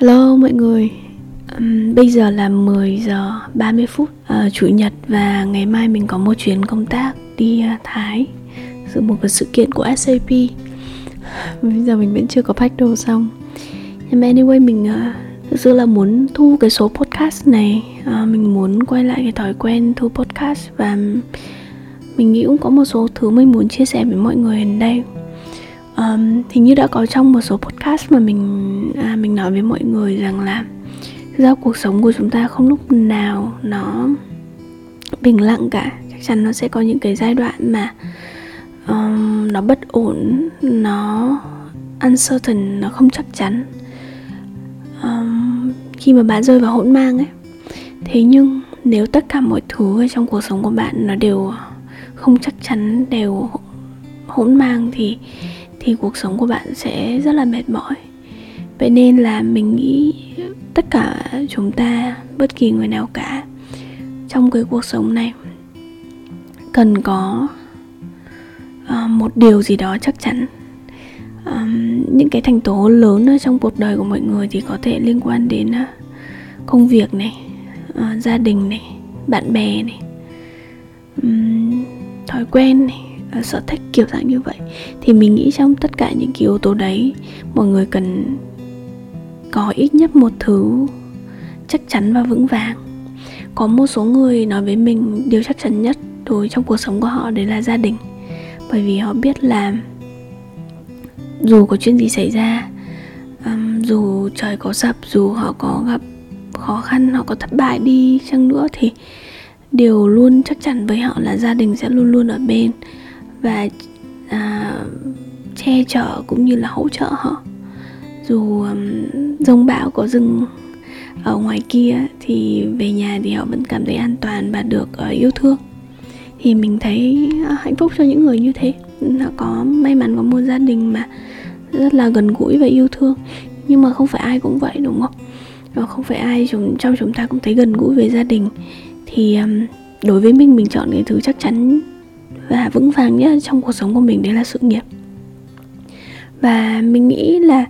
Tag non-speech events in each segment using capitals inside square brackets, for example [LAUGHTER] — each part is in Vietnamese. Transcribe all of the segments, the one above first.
Hello mọi người. Um, Bây giờ là 10 giờ 30 phút uh, Chủ nhật và ngày mai mình có một chuyến công tác đi uh, Thái Dự một cái sự kiện của SAP [LAUGHS] Bây giờ mình vẫn chưa có pack đồ xong. Nhưng mà anyway mình uh, thực sự là muốn thu cái số podcast này uh, Mình muốn quay lại cái thói quen thu podcast Và mình nghĩ cũng có một số thứ mình muốn chia sẻ với mọi người ở đây um, hình như đã có trong một số podcast mà mình à, mình nói với mọi người rằng là do cuộc sống của chúng ta không lúc nào nó bình lặng cả. Chắc chắn nó sẽ có những cái giai đoạn mà um, nó bất ổn nó uncertain nó không chắc chắn. Um, khi mà bạn rơi vào hỗn mang ấy thế nhưng nếu tất cả mọi thứ ở trong cuộc sống của bạn nó đều không chắc chắn đều hỗn mang thì thì cuộc sống của bạn sẽ rất là mệt mỏi. Vậy nên là mình nghĩ tất cả chúng ta bất kỳ người nào cả trong cái cuộc sống này cần có uh, một điều gì đó chắc chắn. Um, những cái thành tố lớn ở trong cuộc đời của mọi người thì có thể liên quan đến uh, công việc này uh, gia đình này bạn bè này um, thói quen này uh, sở thích kiểu dạng như vậy. Thì mình nghĩ trong tất cả những cái yếu tố đấy mọi người cần có ít nhất một thứ chắc chắn và vững vàng. Có một số người nói với mình điều chắc chắn nhất đối trong cuộc sống của họ đấy là gia đình. Bởi vì họ biết là dù có chuyện gì xảy ra um, dù trời có sập dù họ có gặp khó khăn họ có thất bại đi chăng nữa thì điều luôn chắc chắn với họ là gia đình sẽ luôn luôn ở bên và à, che chở cũng như là hỗ trợ họ. Dù um, rông bão có rừng ở ngoài kia thì về nhà thì họ vẫn cảm thấy an toàn và được uh, yêu thương. Thì mình thấy uh, hạnh phúc cho những người như thế. Họ có may mắn có một gia đình mà rất là gần gũi và yêu thương. Nhưng mà không phải ai cũng vậy đúng không? Và không phải ai chúng trong chúng ta cũng thấy gần gũi với gia đình. Thì um, đối với mình mình chọn cái thứ chắc chắn và vững vàng nhất trong cuộc sống của mình đấy là sự nghiệp. Và mình nghĩ là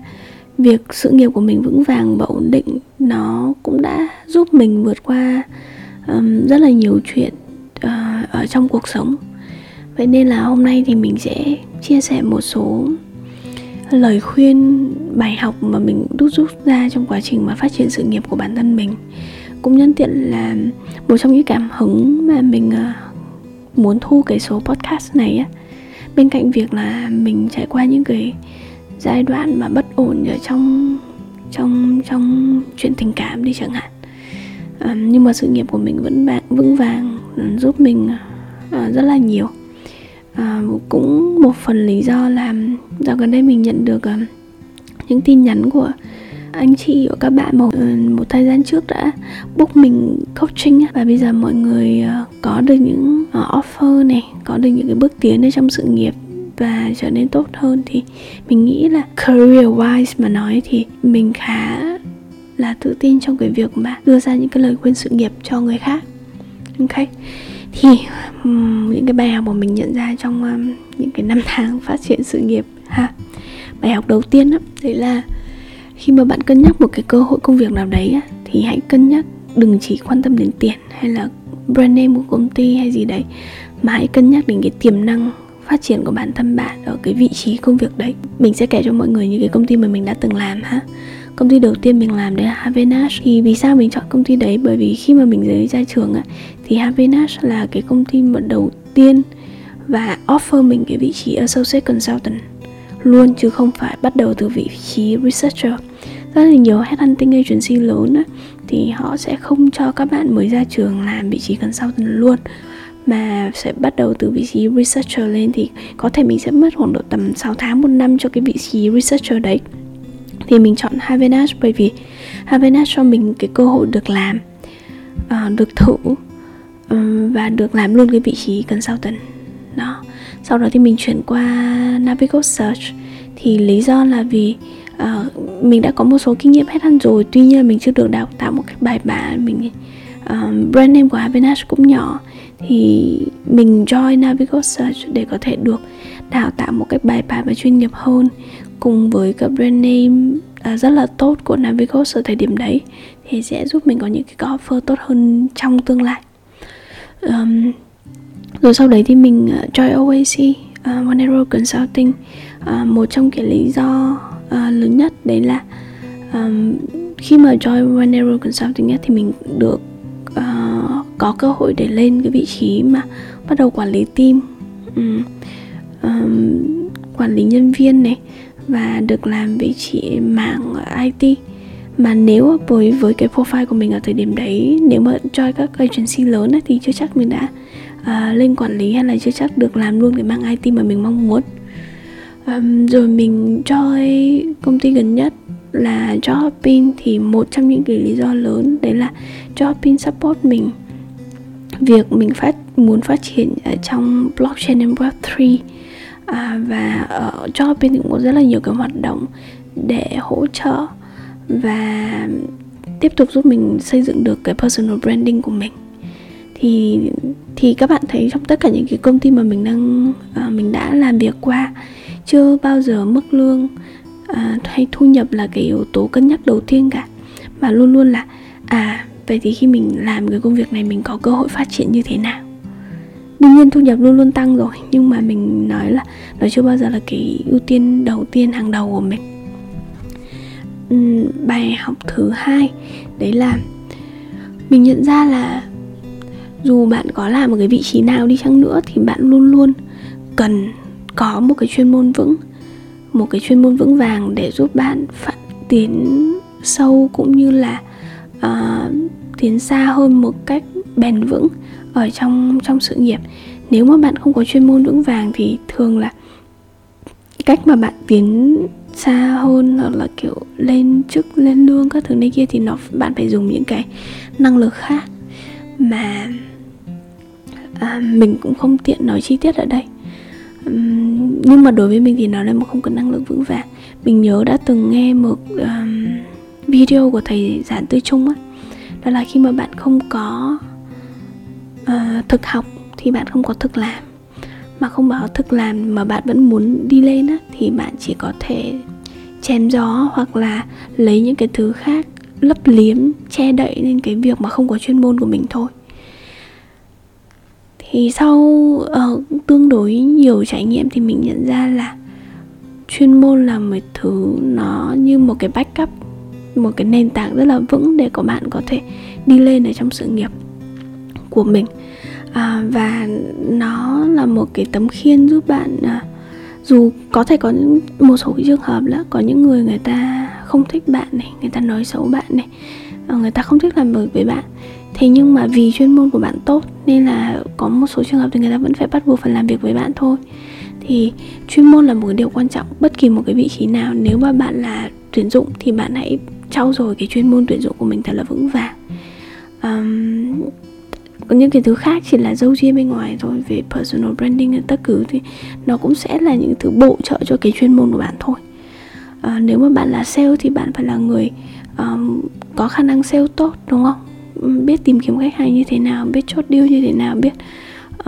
việc sự nghiệp của mình vững vàng và ổn định nó cũng đã giúp mình vượt qua um, rất là nhiều chuyện uh, ở trong cuộc sống. Vậy nên là hôm nay thì mình sẽ chia sẻ một số lời khuyên bài học mà mình đúc rút ra trong quá trình mà phát triển sự nghiệp của bản thân mình. Cũng nhân tiện là một trong những cảm hứng mà mình uh, muốn thu cái số podcast này á. Bên cạnh việc là mình trải qua những cái giai đoạn mà bất ổn ở trong trong trong chuyện tình cảm đi chẳng hạn à, nhưng mà sự nghiệp của mình vẫn bạn vững vàng ừ, giúp mình à, rất là nhiều. À, cũng một phần lý do là dạo gần đây mình nhận được à, những tin nhắn của anh chị và các bạn một, ừ, một thời gian trước đã book mình coaching và bây giờ mọi người ờ, có được những ờ, offer này có được những cái bước tiến ở trong sự nghiệp và trở nên tốt hơn thì mình nghĩ là career wise mà nói thì mình khá là tự tin trong cái việc mà đưa ra những cái lời khuyên sự nghiệp cho người khác ok thì um, những cái bài học mà mình nhận ra trong um, những cái năm tháng phát triển sự nghiệp ha bài học đầu tiên đó, đấy là khi mà bạn cân nhắc một cái cơ hội công việc nào đấy á, thì hãy cân nhắc đừng chỉ quan tâm đến tiền hay là brand name của công ty hay gì đấy mà hãy cân nhắc đến cái tiềm năng phát triển của bản thân bạn ở cái vị trí công việc đấy. Mình sẽ kể cho mọi người những cái công ty mà mình đã từng làm ha. Công ty đầu tiên mình làm đấy là Havenash. Thì vì sao mình chọn công ty đấy? Bởi vì khi mà mình giới ra trường á thì Havenash là cái công ty mà đầu tiên và offer mình cái vị trí associate consultant luôn chứ không phải bắt đầu từ vị trí researcher. Rất là nhiều headhunting agency lớn á, thì họ sẽ không cho các bạn mới ra trường làm vị trí consultant luôn mà sẽ bắt đầu từ vị trí researcher lên thì có thể mình sẽ mất khoảng độ tầm 6 tháng một năm cho cái vị trí researcher đấy. Thì mình chọn Havenash bởi vì Havenash cho mình cái cơ hội được làm uh, được thử um, và được làm luôn cái vị trí consultant. Đó. Sau đó thì mình chuyển qua Navigo Search thì lý do là vì uh, mình đã có một số kinh nghiệm hết ăn rồi. Tuy nhiên mình chưa được đào tạo một cách bài bản mình uh, brand name của Havenash cũng nhỏ. Thì mình join Navigo Search để có thể được đào tạo một cách bài bản và chuyên nghiệp hơn cùng với các brand name uh, rất là tốt của Navigos ở thời điểm đấy. Thì sẽ giúp mình có những cái offer tốt hơn trong tương lai. Um, rồi sau đấy thì mình uh, join OAC uh, Monero Consulting uh, một trong cái lý do uh, lớn nhất đấy là um, khi mà join Monero Consulting ấy, thì mình được uh, có cơ hội để lên cái vị trí mà bắt đầu quản lý team um, um, quản lý nhân viên này và được làm vị trí mạng IT mà nếu với với cái profile của mình ở thời điểm đấy nếu mà join các agency lớn ấy, thì chưa chắc mình đã uh, lên quản lý hay là chưa chắc được làm luôn cái mạng IT mà mình mong muốn um, rồi mình join công ty gần nhất là Jobpin thì một trong những cái lý do lớn đấy là Jobpin support mình. Việc mình phát muốn phát triển ở trong blockchain and web 3 à, và ở Jobpin cũng có rất là nhiều cái hoạt động để hỗ trợ và tiếp tục giúp mình xây dựng được cái personal branding của mình. Thì thì các bạn thấy trong tất cả những cái công ty mà mình đang à, mình đã làm việc qua chưa bao giờ mức lương à, hay thu nhập là cái yếu tố cân nhắc đầu tiên cả. Mà luôn luôn là à vậy thì khi mình làm cái công việc này mình có cơ hội phát triển như thế nào? Đương nhiên thu nhập luôn luôn tăng rồi nhưng mà mình nói là nó chưa bao giờ là cái ưu tiên đầu tiên hàng đầu của mình. Uhm, bài học thứ hai đấy là mình nhận ra là dù bạn có làm một cái vị trí nào đi chăng nữa thì bạn luôn luôn cần có một cái chuyên môn vững một cái chuyên môn vững vàng để giúp bạn phát tiến sâu cũng như là uh, tiến xa hơn một cách bền vững ở trong trong sự nghiệp. Nếu mà bạn không có chuyên môn vững vàng thì thường là cách mà bạn tiến xa hơn hoặc là kiểu lên chức lên lương các thứ này kia thì nó bạn phải dùng những cái năng lực khác. Mà à, mình cũng không tiện nói chi tiết ở đây nhưng mà đối với mình thì nó là một không có năng lượng vững vàng. Mình nhớ đã từng nghe một um, video của thầy giản tư trung á. Đó là khi mà bạn không có uh, thực học thì bạn không có thực làm. Mà không bảo thực làm mà bạn vẫn muốn đi lên á thì bạn chỉ có thể chém gió hoặc là lấy những cái thứ khác lấp liếm che đậy lên cái việc mà không có chuyên môn của mình thôi thì sau uh, tương đối nhiều trải nghiệm thì mình nhận ra là chuyên môn là một thứ nó như một cái backup một cái nền tảng rất là vững để có bạn có thể đi lên ở trong sự nghiệp của mình. À, và nó là một cái tấm khiên giúp bạn à, dù có thể có những một số cái trường hợp là có những người người ta không thích bạn này người ta nói xấu bạn này ờ, người ta không thích làm việc với bạn thế nhưng mà vì chuyên môn của bạn tốt nên là có một số trường hợp thì người ta vẫn phải bắt buộc phải làm việc với bạn thôi. Thì chuyên môn là một cái điều quan trọng bất kỳ một cái vị trí nào nếu mà bạn là tuyển dụng thì bạn hãy trau dồi cái chuyên môn tuyển dụng của mình thật là vững vàng. Um, còn những cái thứ khác chỉ là dâu riêng bên ngoài thôi về personal branding tất cứ thì nó cũng sẽ là những thứ bổ trợ cho cái chuyên môn của bạn thôi. À, nếu mà bạn là sale thì bạn phải là người um, có khả năng sale tốt đúng không? Biết tìm kiếm khách hàng như thế nào biết chốt deal như thế nào biết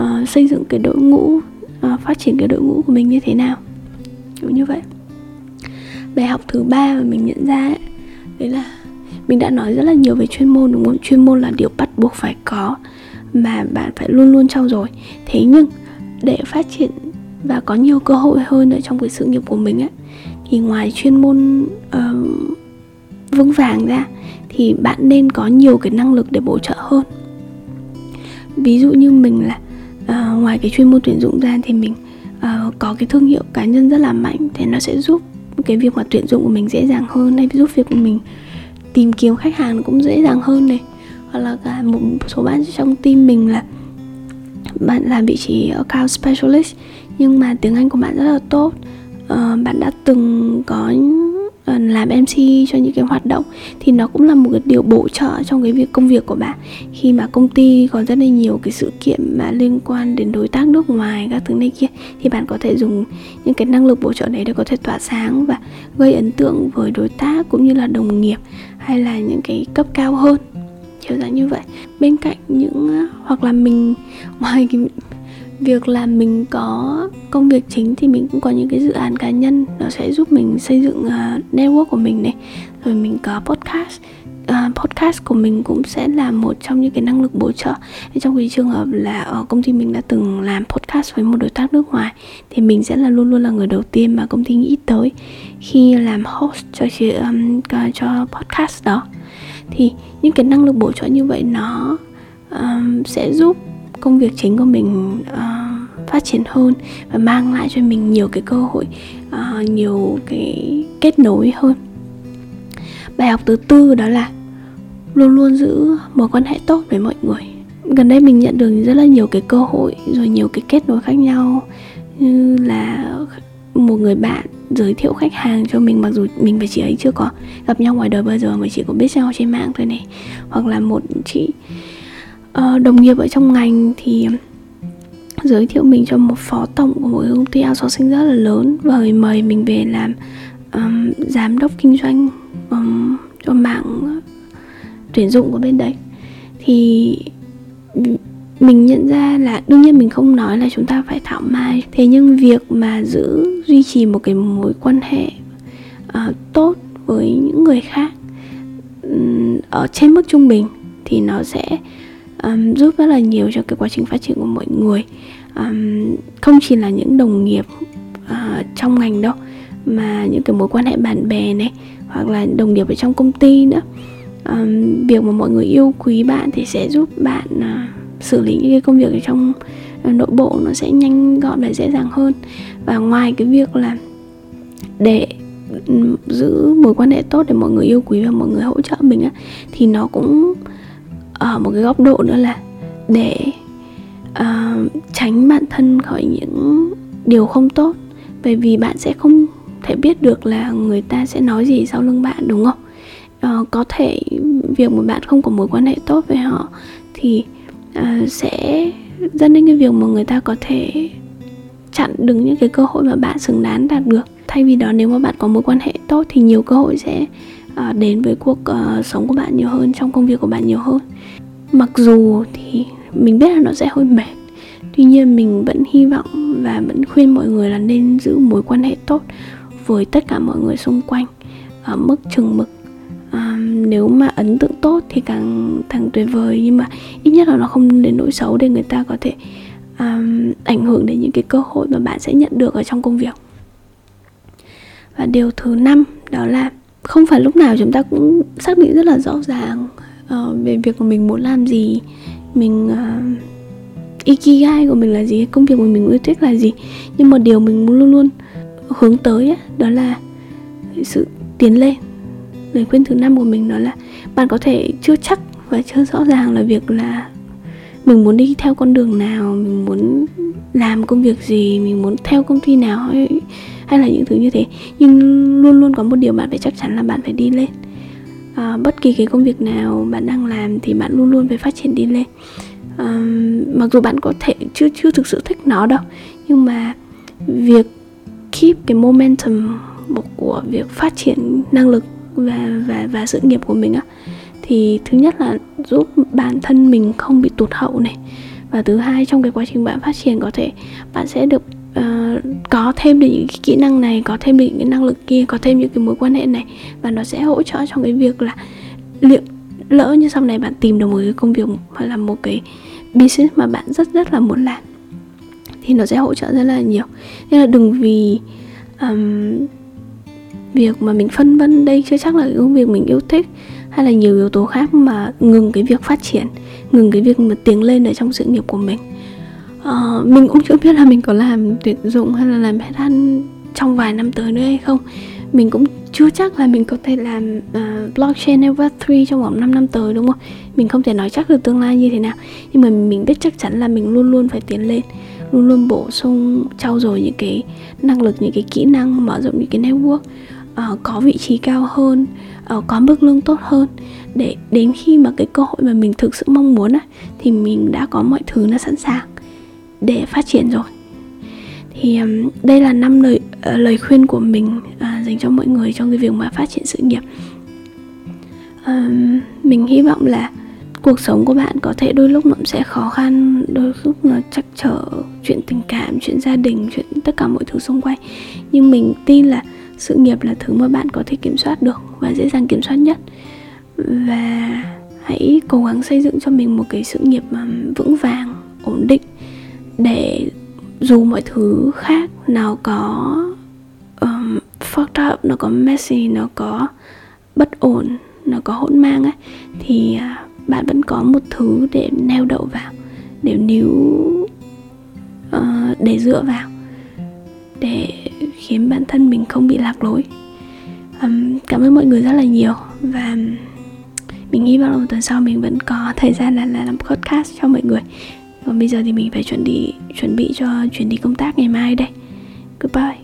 uh, xây dựng cái đội ngũ uh, phát triển cái đội ngũ của mình như thế nào. Kiểu như vậy. Bài học thứ ba mà mình nhận ra ấy, đấy là mình đã nói rất là nhiều về chuyên môn đúng không? Chuyên môn là điều bắt buộc phải có mà bạn phải luôn luôn trau dồi. Thế nhưng để phát triển và có nhiều cơ hội hơn ở trong cái sự nghiệp của mình ấy thì ngoài chuyên môn uh, vững vàng ra thì bạn nên có nhiều cái năng lực để bổ trợ hơn. Ví dụ như mình là uh, ngoài cái chuyên môn tuyển dụng ra thì mình uh, có cái thương hiệu cá nhân rất là mạnh thì nó sẽ giúp cái việc mà tuyển dụng của mình dễ dàng hơn hay giúp việc của mình tìm kiếm khách hàng cũng dễ dàng hơn này. Hoặc là cả một số bạn trong team mình là bạn làm vị trí account specialist nhưng mà tiếng anh của bạn rất là tốt. Uh, bạn đã từng có Ờ, làm MC cho những cái hoạt động thì nó cũng là một cái điều bổ trợ trong cái việc công việc của bạn. Khi mà công ty có rất là nhiều cái sự kiện mà liên quan đến đối tác nước ngoài các thứ này kia, thì bạn có thể dùng những cái năng lực bổ trợ đấy để có thể tỏa sáng và gây ấn tượng với đối tác cũng như là đồng nghiệp hay là những cái cấp cao hơn. Kiểu dạng như vậy. Bên cạnh những ờ, hoặc là mình, [LAUGHS] ngoài cái việc là mình có công việc chính thì mình cũng có những cái dự án cá nhân. Nó sẽ giúp mình xây dựng uh, network của mình này rồi mình có podcast. Uh, podcast của mình cũng sẽ là một trong những cái năng lực bổ trợ. Trong cái trường hợp là ở công ty mình đã từng làm podcast với một đối tác nước ngoài thì mình sẽ là luôn luôn là người đầu tiên mà công ty nghĩ tới khi làm host cho um, cho podcast đó. Thì những cái năng lực bổ trợ như vậy nó um, sẽ giúp công việc chính của mình uh, phát triển hơn và mang lại cho mình nhiều cái cơ hội uh, nhiều cái kết nối hơn. Bài học thứ tư đó là luôn luôn giữ mối quan hệ tốt với mọi người. Gần đây mình nhận được rất là nhiều cái cơ hội rồi nhiều cái kết nối khác nhau như là một người bạn giới thiệu khách hàng cho mình mặc dù mình và chị ấy chưa có gặp nhau ngoài đời bao giờ mà chỉ có biết nhau trên mạng thôi này. Hoặc là một chị uh, đồng nghiệp ở trong ngành thì giới thiệu mình cho một phó tổng của một công ty outsourcing rất là lớn. Và mời mình về làm um, giám đốc kinh doanh um, cho mạng tuyển dụng của bên đấy. Thì mình nhận ra là đương nhiên mình không nói là chúng ta phải thảo mai. Thế nhưng việc mà giữ duy trì một cái mối quan hệ uh, tốt với những người khác um, ở trên mức trung bình thì nó sẽ um, giúp rất là nhiều cho cái quá trình phát triển của mọi người. Um, không chỉ là những đồng nghiệp uh, trong ngành đâu mà những cái mối quan hệ bạn bè này hoặc là đồng nghiệp ở trong công ty nữa. Um, việc mà mọi người yêu quý bạn thì sẽ giúp bạn uh, xử lý những cái công việc ở trong uh, nội bộ nó sẽ nhanh gọn và dễ dàng hơn. Và ngoài cái việc là để ừ, giữ mối quan hệ tốt để mọi người yêu quý và mọi người hỗ trợ mình á thì nó cũng ở một cái góc độ nữa là để uh, tránh bản thân khỏi những điều không tốt. Bởi vì bạn sẽ không thể biết được là người ta sẽ nói gì sau lưng bạn đúng không? Uh, có thể việc mà bạn không có mối quan hệ tốt với họ thì uh, sẽ dẫn đến cái việc mà người ta có thể chặn đứng những cái cơ hội mà bạn xứng đáng đạt được. Thay vì đó nếu mà bạn có mối quan hệ tốt thì nhiều cơ hội sẽ Ờ, đến với cuộc uh, sống của bạn nhiều hơn trong công việc của bạn nhiều hơn. Mặc dù thì mình biết là nó sẽ hơi mệt tuy nhiên mình vẫn hy vọng và vẫn khuyên mọi người là nên giữ mối quan hệ tốt với tất cả mọi người xung quanh ở mức chừng mực. À, nếu mà ấn tượng tốt thì càng càng tuyệt vời nhưng mà ít nhất là nó không đến nỗi xấu để người ta có thể um, ảnh hưởng đến những cái cơ hội mà bạn sẽ nhận được ở trong công việc. Và điều thứ năm đó là không phải lúc nào chúng ta cũng xác định rất là rõ ràng uh, về việc của mình muốn làm gì. Mình uh, ikigai của mình là gì công việc của mình yêu thích là gì. Nhưng một điều mình luôn luôn hướng tới ấy, đó là sự tiến lên. Lời khuyên thứ năm của mình đó là bạn có thể chưa chắc và chưa rõ ràng là việc là mình muốn đi theo con đường nào mình muốn làm công việc gì mình muốn theo công ty nào hay, hay là những thứ như thế. Nhưng luôn luôn có một điều bạn phải chắc chắn là bạn phải đi lên. À, bất kỳ cái công việc nào bạn đang làm thì bạn luôn luôn phải phát triển đi lên. À, mặc dù bạn có thể chưa chưa thực sự thích nó đâu nhưng mà việc keep cái momentum của việc phát triển năng lực và và và sự nghiệp của mình á thì thứ nhất là giúp bản thân mình không bị tụt hậu này. Và thứ hai trong cái quá trình bạn phát triển có thể bạn sẽ được uh, có thêm được những cái kỹ năng này có thêm được những cái năng lực kia có thêm những cái mối quan hệ này và nó sẽ hỗ trợ trong cái việc là liệu lỡ như sau này bạn tìm được một cái công việc hoặc là một cái business mà bạn rất rất là muốn làm thì nó sẽ hỗ trợ rất là nhiều. Nên là đừng vì um, việc mà mình phân vân đây chưa chắc là cái công việc mình yêu thích hay là nhiều yếu tố khác mà ngừng cái việc phát triển ngừng cái việc mà tiến lên ở trong sự nghiệp của mình uh, mình cũng chưa biết là mình có làm tuyển dụng hay là làm hết ăn trong vài năm tới nữa hay không. Mình cũng chưa chắc là mình có thể làm uh, blockchain hay web3 trong vòng 5 năm tới đúng không? Mình không thể nói chắc được tương lai như thế nào. Nhưng mà mình biết chắc chắn là mình luôn luôn phải tiến lên luôn luôn bổ sung trau dồi những cái năng lực những cái kỹ năng mở rộng những cái network uh, có vị trí cao hơn uh, có mức lương tốt hơn. Để đến khi mà cái cơ hội mà mình thực sự mong muốn á, thì mình đã có mọi thứ nó sẵn sàng để phát triển rồi. Thì um, đây là năm lời uh, lời khuyên của mình uh, dành cho mọi người trong cái việc mà phát triển sự nghiệp. Um, mình hy vọng là cuộc sống của bạn có thể đôi lúc nó sẽ khó khăn đôi lúc nó chắc trở chuyện tình cảm chuyện gia đình chuyện tất cả mọi thứ xung quanh. Nhưng mình tin là sự nghiệp là thứ mà bạn có thể kiểm soát được và dễ dàng kiểm soát nhất. Và hãy cố gắng xây dựng cho mình một cái sự nghiệp mà vững vàng ổn định để dù mọi thứ khác nào có um, fucked up nó có messy nó có bất ổn nó có hỗn mang ấy thì à, bạn vẫn có một thứ để neo đậu vào để níu uh, để dựa vào để khiến bản thân mình không bị lạc lối. Um, cảm ơn mọi người rất là nhiều và mình nghĩ vào tuần sau mình vẫn có thời gian là, là làm podcast cho mọi người còn bây giờ thì mình phải chuẩn bị chuẩn bị cho chuyến đi công tác ngày mai đây. Goodbye.